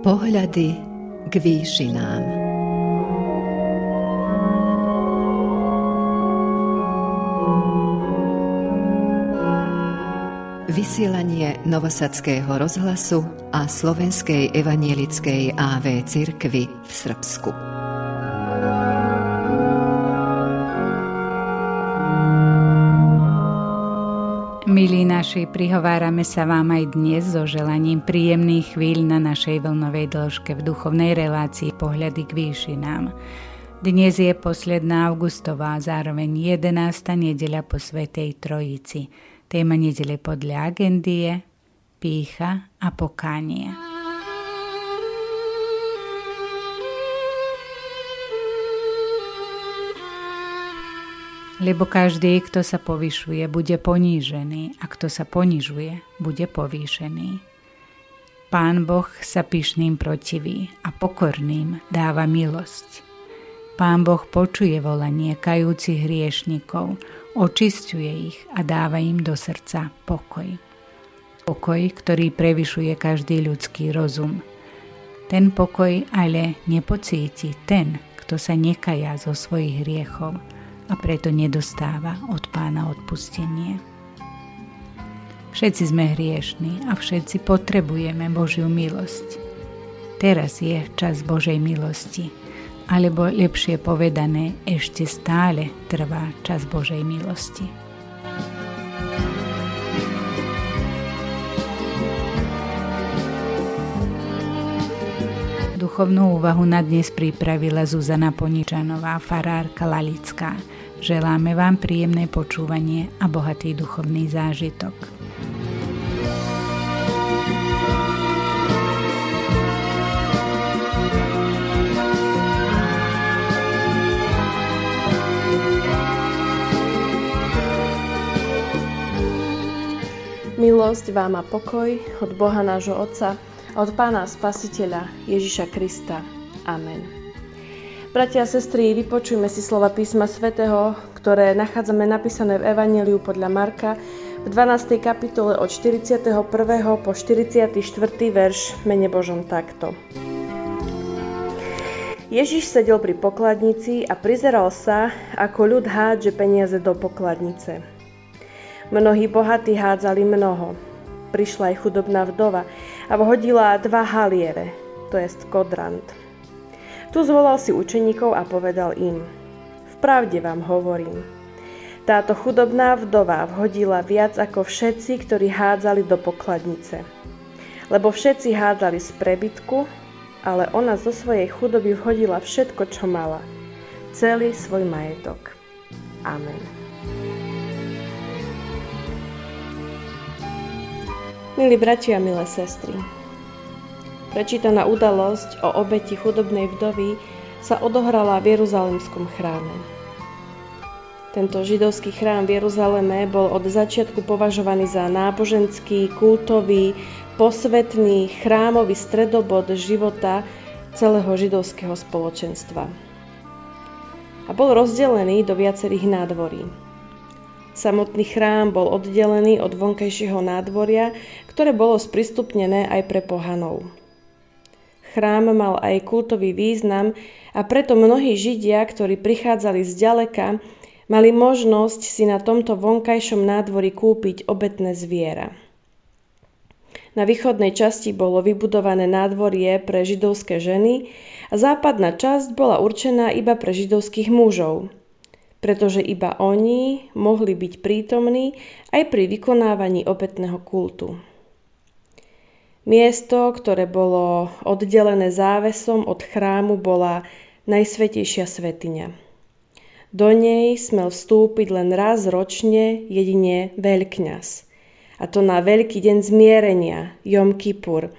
Pohľady k výšinám. Vysielanie Novosadského rozhlasu a Slovenskej evanielickej AV cirkvy v Srbsku. Naši, prihovárame sa vám aj dnes so želaním príjemných chvíľ na našej vlnovej dĺžke v duchovnej relácii Pohľady k výšinám. Dnes je posledná augustová zároveň 11. nedeľa po Svetej Trojici. Téma nedele podľa agendie, pícha a pokánie. Lebo každý, kto sa povyšuje, bude ponížený a kto sa ponižuje, bude povýšený. Pán Boh sa pyšným protiví a pokorným dáva milosť. Pán Boh počuje volanie kajúcich hriešnikov, očistuje ich a dáva im do srdca pokoj. Pokoj, ktorý prevyšuje každý ľudský rozum. Ten pokoj ale nepocíti ten, kto sa nekaja zo svojich hriechov – a preto nedostáva od pána odpustenie. Všetci sme hriešní a všetci potrebujeme Božiu milosť. Teraz je čas Božej milosti, alebo lepšie povedané, ešte stále trvá čas Božej milosti. Duchovnú úvahu na dnes pripravila Zuzana Poničanová, farárka Lalická. Želáme vám príjemné počúvanie a bohatý duchovný zážitok. Milosť vám a pokoj od Boha nášho Otca od Pána Spasiteľa Ježiša Krista. Amen. Bratia a sestry, vypočujme si slova písma svätého, ktoré nachádzame napísané v Evangeliu podľa Marka v 12. kapitole od 41. po 44. verš mene Božom takto. Ježiš sedel pri pokladnici a prizeral sa, ako ľud hádže peniaze do pokladnice. Mnohí bohatí hádzali mnoho. Prišla aj chudobná vdova a vhodila dva haliere, to jest kodrant. Tu zvolal si učeníkov a povedal im, v pravde vám hovorím, táto chudobná vdova vhodila viac ako všetci, ktorí hádzali do pokladnice. Lebo všetci hádzali z prebytku, ale ona zo svojej chudoby vhodila všetko, čo mala. Celý svoj majetok. Amen. Milí bratia a milé sestry, Prečítaná udalosť o obeti chudobnej vdovy sa odohrala v Jeruzalemskom chráme. Tento židovský chrám v Jeruzaleme bol od začiatku považovaný za náboženský, kultový, posvetný, chrámový stredobod života celého židovského spoločenstva. A bol rozdelený do viacerých nádvorí. Samotný chrám bol oddelený od vonkajšieho nádvoria, ktoré bolo sprístupnené aj pre pohanov. Chrám mal aj kultový význam a preto mnohí Židia, ktorí prichádzali z ďaleka, mali možnosť si na tomto vonkajšom nádvorí kúpiť obetné zviera. Na východnej časti bolo vybudované nádvorie pre židovské ženy a západná časť bola určená iba pre židovských mužov, pretože iba oni mohli byť prítomní aj pri vykonávaní obetného kultu. Miesto, ktoré bolo oddelené závesom od chrámu, bola Najsvetejšia svetiňa. Do nej smel vstúpiť len raz ročne jedine veľkňaz. A to na veľký deň zmierenia, Jom Kippur,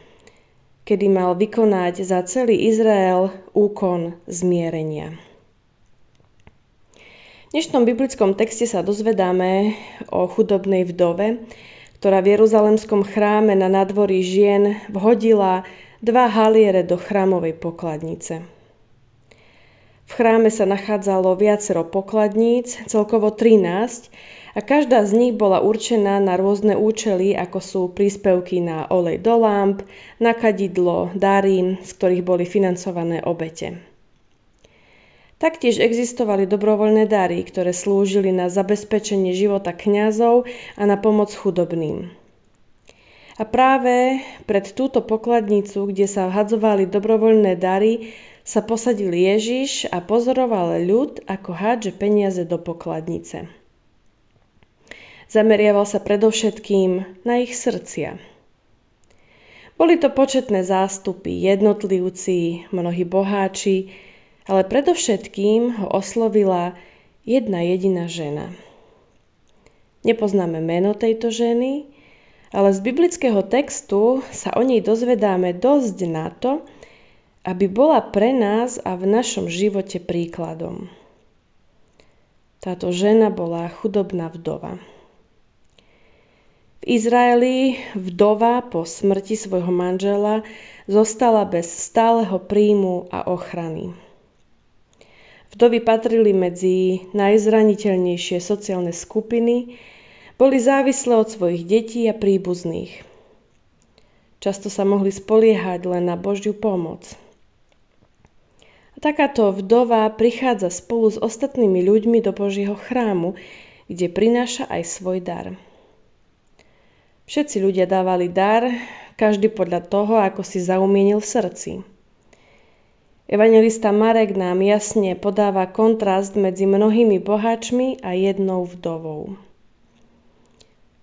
kedy mal vykonať za celý Izrael úkon zmierenia. V dnešnom biblickom texte sa dozvedáme o chudobnej vdove, ktorá v Jeruzalemskom chráme na nadvorí žien vhodila dva haliere do chrámovej pokladnice. V chráme sa nachádzalo viacero pokladníc, celkovo 13, a každá z nich bola určená na rôzne účely, ako sú príspevky na olej do lamp, na kadidlo, dary, z ktorých boli financované obete. Taktiež existovali dobrovoľné dary, ktoré slúžili na zabezpečenie života kňazov a na pomoc chudobným. A práve pred túto pokladnicu, kde sa vhadzovali dobrovoľné dary, sa posadil Ježiš a pozoroval ľud, ako hádže peniaze do pokladnice. Zameriaval sa predovšetkým na ich srdcia. Boli to početné zástupy, jednotlivci, mnohí boháči, ale predovšetkým ho oslovila jedna jediná žena. Nepoznáme meno tejto ženy, ale z biblického textu sa o nej dozvedáme dosť na to, aby bola pre nás a v našom živote príkladom. Táto žena bola chudobná vdova. V Izraeli vdova po smrti svojho manžela zostala bez stáleho príjmu a ochrany. Vdovy patrili medzi najzraniteľnejšie sociálne skupiny, boli závislé od svojich detí a príbuzných. Často sa mohli spoliehať len na Božiu pomoc. A takáto vdova prichádza spolu s ostatnými ľuďmi do Božieho chrámu, kde prináša aj svoj dar. Všetci ľudia dávali dar, každý podľa toho, ako si zaumienil v srdci. Evangelista Marek nám jasne podáva kontrast medzi mnohými boháčmi a jednou vdovou.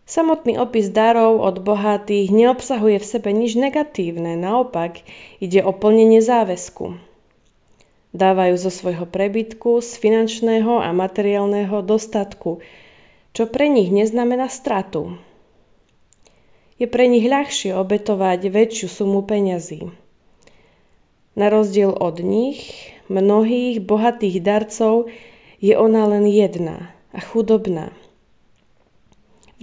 Samotný opis darov od bohatých neobsahuje v sebe nič negatívne, naopak ide o plnenie záväzku. Dávajú zo svojho prebytku, z finančného a materiálneho dostatku, čo pre nich neznamená stratu, je pre nich ľahšie obetovať väčšiu sumu peňazí. Na rozdiel od nich, mnohých bohatých darcov, je ona len jedna a chudobná.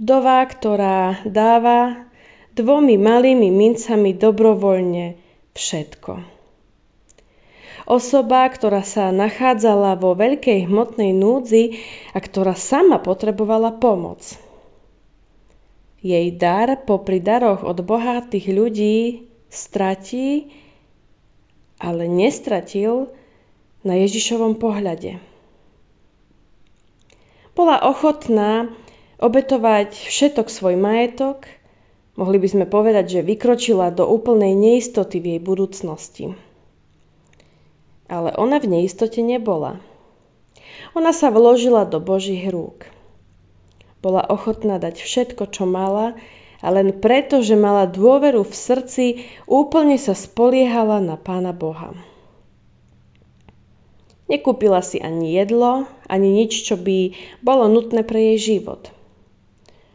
Vdova, ktorá dáva dvomi malými mincami dobrovoľne všetko. Osoba, ktorá sa nachádzala vo veľkej hmotnej núdzi a ktorá sama potrebovala pomoc – jej dar popri daroch od bohatých ľudí stratí, ale nestratil na Ježišovom pohľade. Bola ochotná obetovať všetok svoj majetok, mohli by sme povedať, že vykročila do úplnej neistoty v jej budúcnosti. Ale ona v neistote nebola. Ona sa vložila do Božích rúk. Bola ochotná dať všetko, čo mala a len preto, že mala dôveru v srdci, úplne sa spoliehala na Pána Boha. Nekúpila si ani jedlo, ani nič, čo by bolo nutné pre jej život.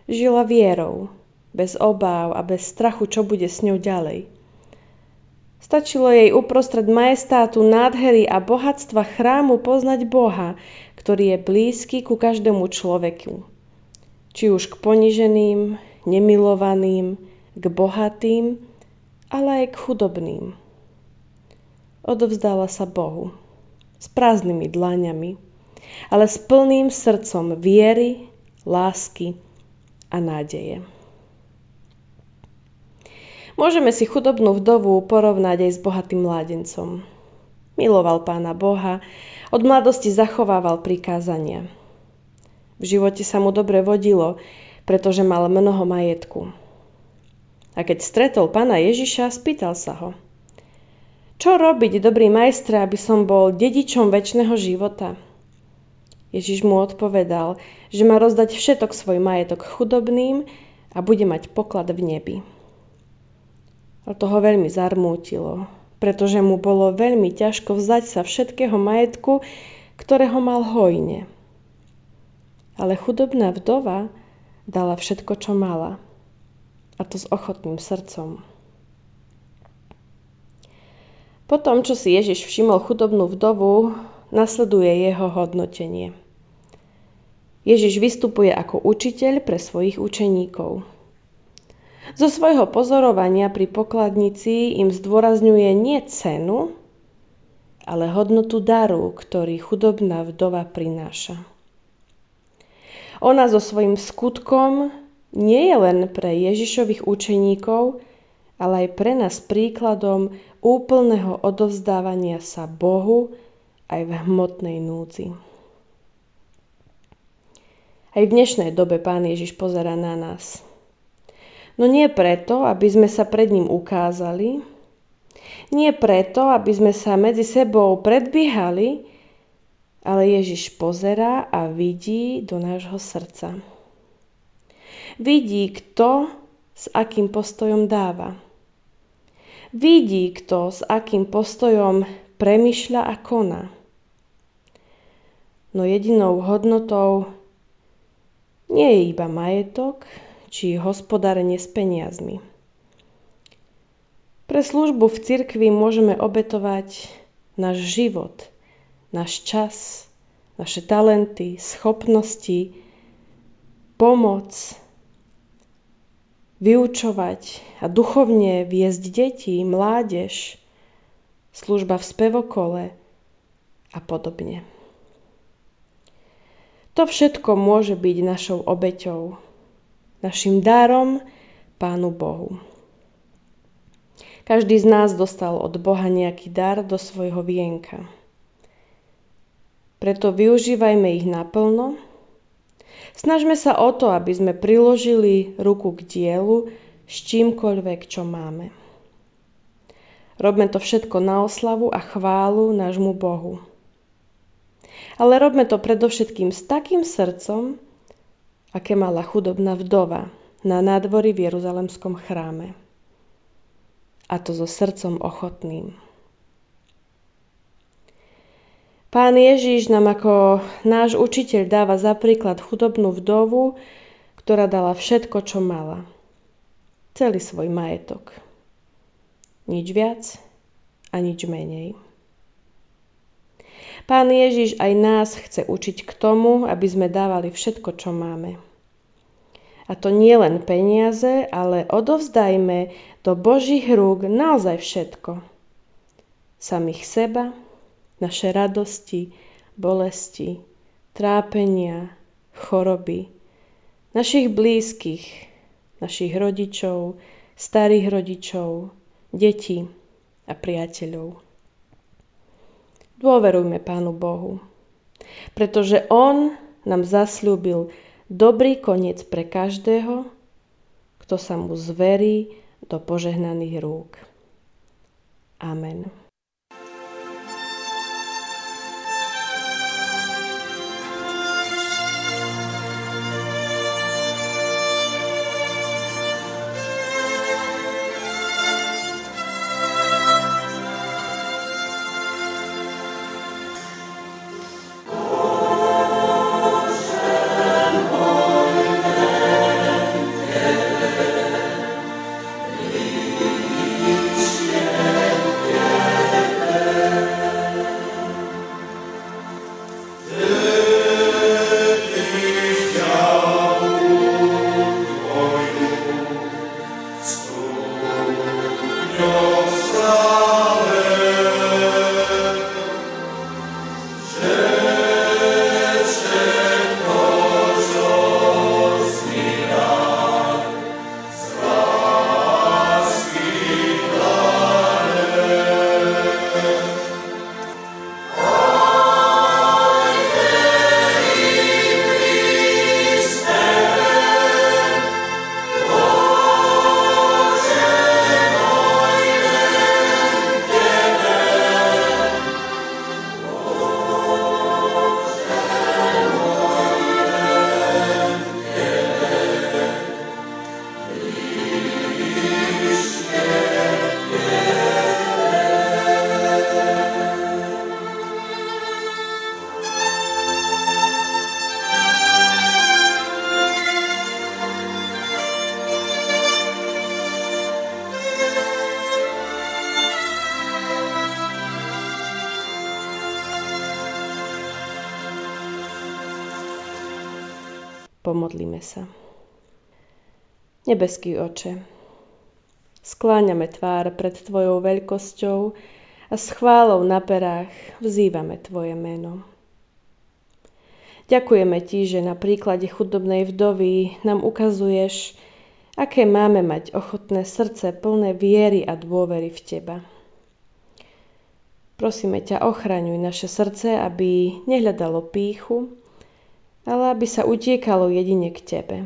Žila vierou, bez obáv a bez strachu, čo bude s ňou ďalej. Stačilo jej uprostred majestátu, nádhery a bohatstva chrámu poznať Boha, ktorý je blízky ku každému človeku či už k poniženým, nemilovaným, k bohatým, ale aj k chudobným. Odovzdala sa Bohu s prázdnymi dlaňami, ale s plným srdcom viery, lásky a nádeje. Môžeme si chudobnú vdovu porovnať aj s bohatým mládencom. Miloval pána Boha, od mladosti zachovával prikázania – v živote sa mu dobre vodilo, pretože mal mnoho majetku. A keď stretol pána Ježiša, spýtal sa ho. Čo robiť, dobrý majstre, aby som bol dedičom väčšného života? Ježiš mu odpovedal, že má rozdať všetok svoj majetok chudobným a bude mať poklad v nebi. A to ho veľmi zarmútilo, pretože mu bolo veľmi ťažko vzdať sa všetkého majetku, ktorého mal hojne ale chudobná vdova dala všetko, čo mala. A to s ochotným srdcom. Potom, čo si Ježiš všimol chudobnú vdovu, nasleduje jeho hodnotenie. Ježiš vystupuje ako učiteľ pre svojich učeníkov. Zo svojho pozorovania pri pokladnici im zdôrazňuje nie cenu, ale hodnotu daru, ktorý chudobná vdova prináša. Ona so svojím skutkom nie je len pre Ježišových učeníkov, ale aj pre nás príkladom úplného odovzdávania sa Bohu aj v hmotnej núdzi. Aj v dnešnej dobe Pán Ježiš pozera na nás. No nie preto, aby sme sa pred ním ukázali, nie preto, aby sme sa medzi sebou predbiehali, ale Ježiš pozerá a vidí do nášho srdca. Vidí, kto s akým postojom dáva. Vidí, kto s akým postojom premyšľa a koná. No jedinou hodnotou nie je iba majetok či hospodárenie s peniazmi. Pre službu v cirkvi môžeme obetovať náš život, náš čas, naše talenty, schopnosti, pomoc, vyučovať a duchovne viesť deti, mládež, služba v spevokole a podobne. To všetko môže byť našou obeťou, našim darom Pánu Bohu. Každý z nás dostal od Boha nejaký dar do svojho vienka. Preto využívajme ich naplno. Snažme sa o to, aby sme priložili ruku k dielu s čímkoľvek, čo máme. Robme to všetko na oslavu a chválu nášmu Bohu ale robme to predovšetkým s takým srdcom, aké mala chudobná vdova na nádvorí v Jeruzalemskom chráme. A to so srdcom ochotným. Pán Ježíš nám ako náš učiteľ dáva za príklad chudobnú vdovu, ktorá dala všetko, čo mala. Celý svoj majetok. Nič viac a nič menej. Pán Ježiš aj nás chce učiť k tomu, aby sme dávali všetko, čo máme. A to nie len peniaze, ale odovzdajme do Božích rúk naozaj všetko. Samých seba, naše radosti, bolesti, trápenia, choroby, našich blízkych, našich rodičov, starých rodičov, detí a priateľov. Dôverujme Pánu Bohu, pretože On nám zasľúbil dobrý koniec pre každého, kto sa mu zverí do požehnaných rúk. Amen. Pomodlíme sa. Nebeský oče, skláňame tvár pred Tvojou veľkosťou a s chválou na perách vzývame Tvoje meno. Ďakujeme Ti, že na príklade chudobnej vdovy nám ukazuješ, aké máme mať ochotné srdce plné viery a dôvery v Teba. Prosíme ťa, ochraňuj naše srdce, aby nehľadalo píchu, ale aby sa utiekalo jedine k Tebe.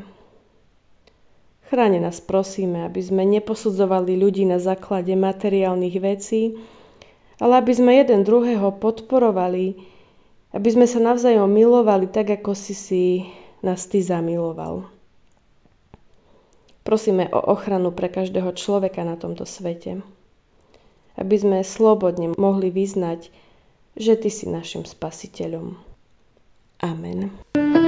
Chráne nás prosíme, aby sme neposudzovali ľudí na základe materiálnych vecí, ale aby sme jeden druhého podporovali, aby sme sa navzájom milovali tak, ako si si nás Ty zamiloval. Prosíme o ochranu pre každého človeka na tomto svete aby sme slobodne mohli vyznať, že Ty si našim spasiteľom. Amen.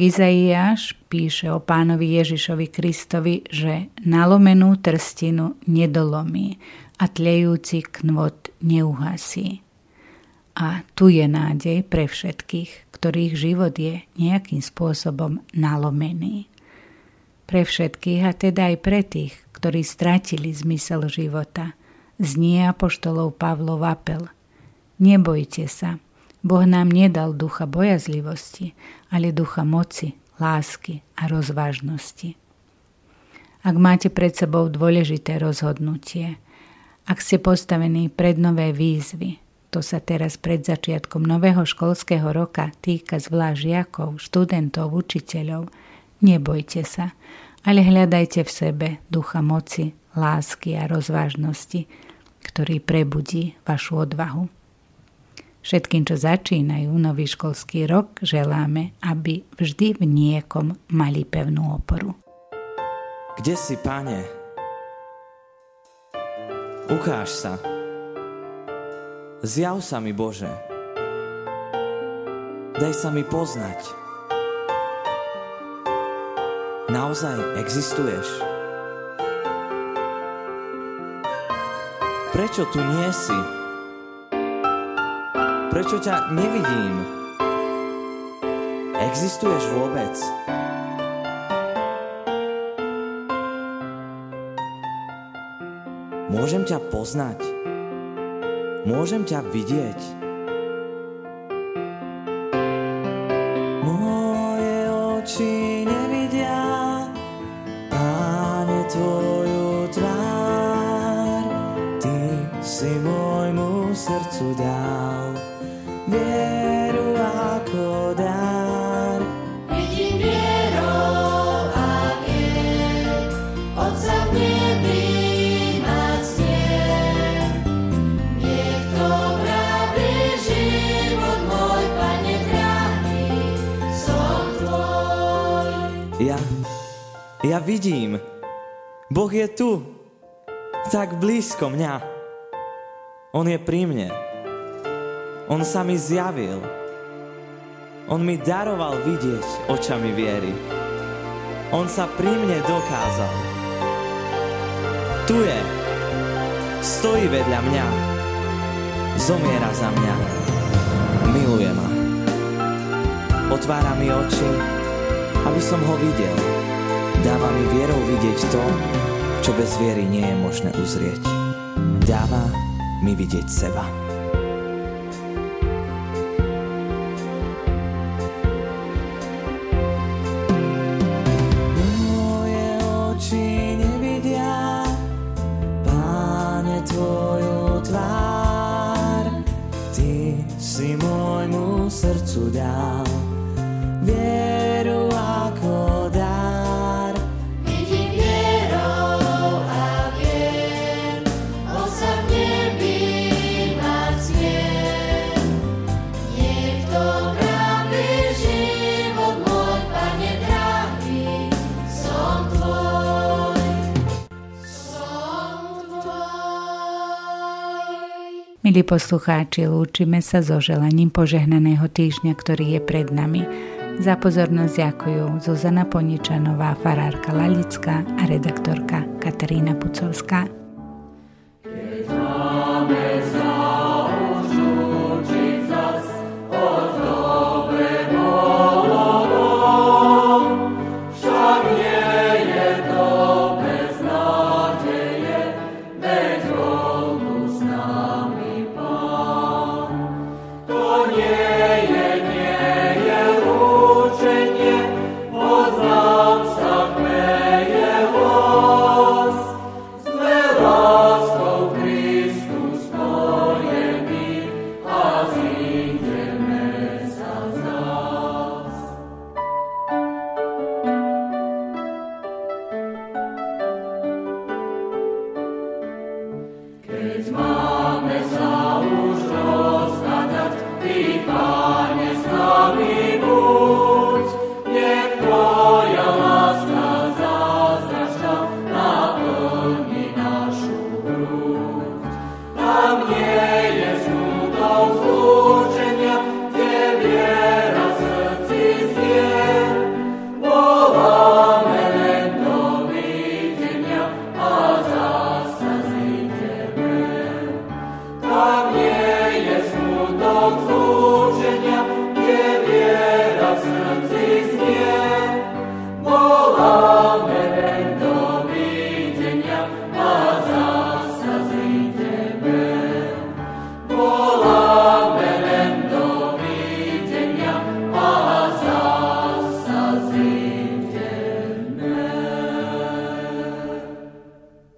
Prorok Izaiáš píše o pánovi Ježišovi Kristovi, že nalomenú trstinu nedolomí a tlejúci knvot neuhasí. A tu je nádej pre všetkých, ktorých život je nejakým spôsobom nalomený. Pre všetkých a teda aj pre tých, ktorí stratili zmysel života, znie apoštolov Pavlov apel. Nebojte sa, Boh nám nedal ducha bojazlivosti, ale ducha moci, lásky a rozvážnosti. Ak máte pred sebou dôležité rozhodnutie, ak ste postavení pred nové výzvy, to sa teraz pred začiatkom nového školského roka týka zvlášť žiakov, študentov, učiteľov, nebojte sa, ale hľadajte v sebe ducha moci, lásky a rozvážnosti, ktorý prebudí vašu odvahu. Všetkým, čo začínajú nový školský rok, želáme, aby vždy v niekom mali pevnú oporu. Kde si, pane? Ukáž sa. Zjav sa mi, Bože. Daj sa mi poznať. Naozaj existuješ? Prečo tu nie si? Prečo ťa nevidím? Existuješ vôbec? Môžem ťa poznať? Môžem ťa vidieť? Moje oči nevidia, ja vidím. Boh je tu. Tak blízko mňa. On je pri mne. On sa mi zjavil. On mi daroval vidieť očami viery. On sa pri mne dokázal. Tu je. Stojí vedľa mňa. Zomiera za mňa. Miluje ma. Otvára mi oči, aby som ho videl. Dáva mi vierou vidieť to, čo bez viery nie je možné uzrieť. Dáva mi vidieť seba. Milí poslucháči, lúčime sa so želaním požehnaného týždňa, ktorý je pred nami. Za pozornosť ďakujú Zuzana Poničanová, farárka Lalická a redaktorka Katarína Pucovská. Voláme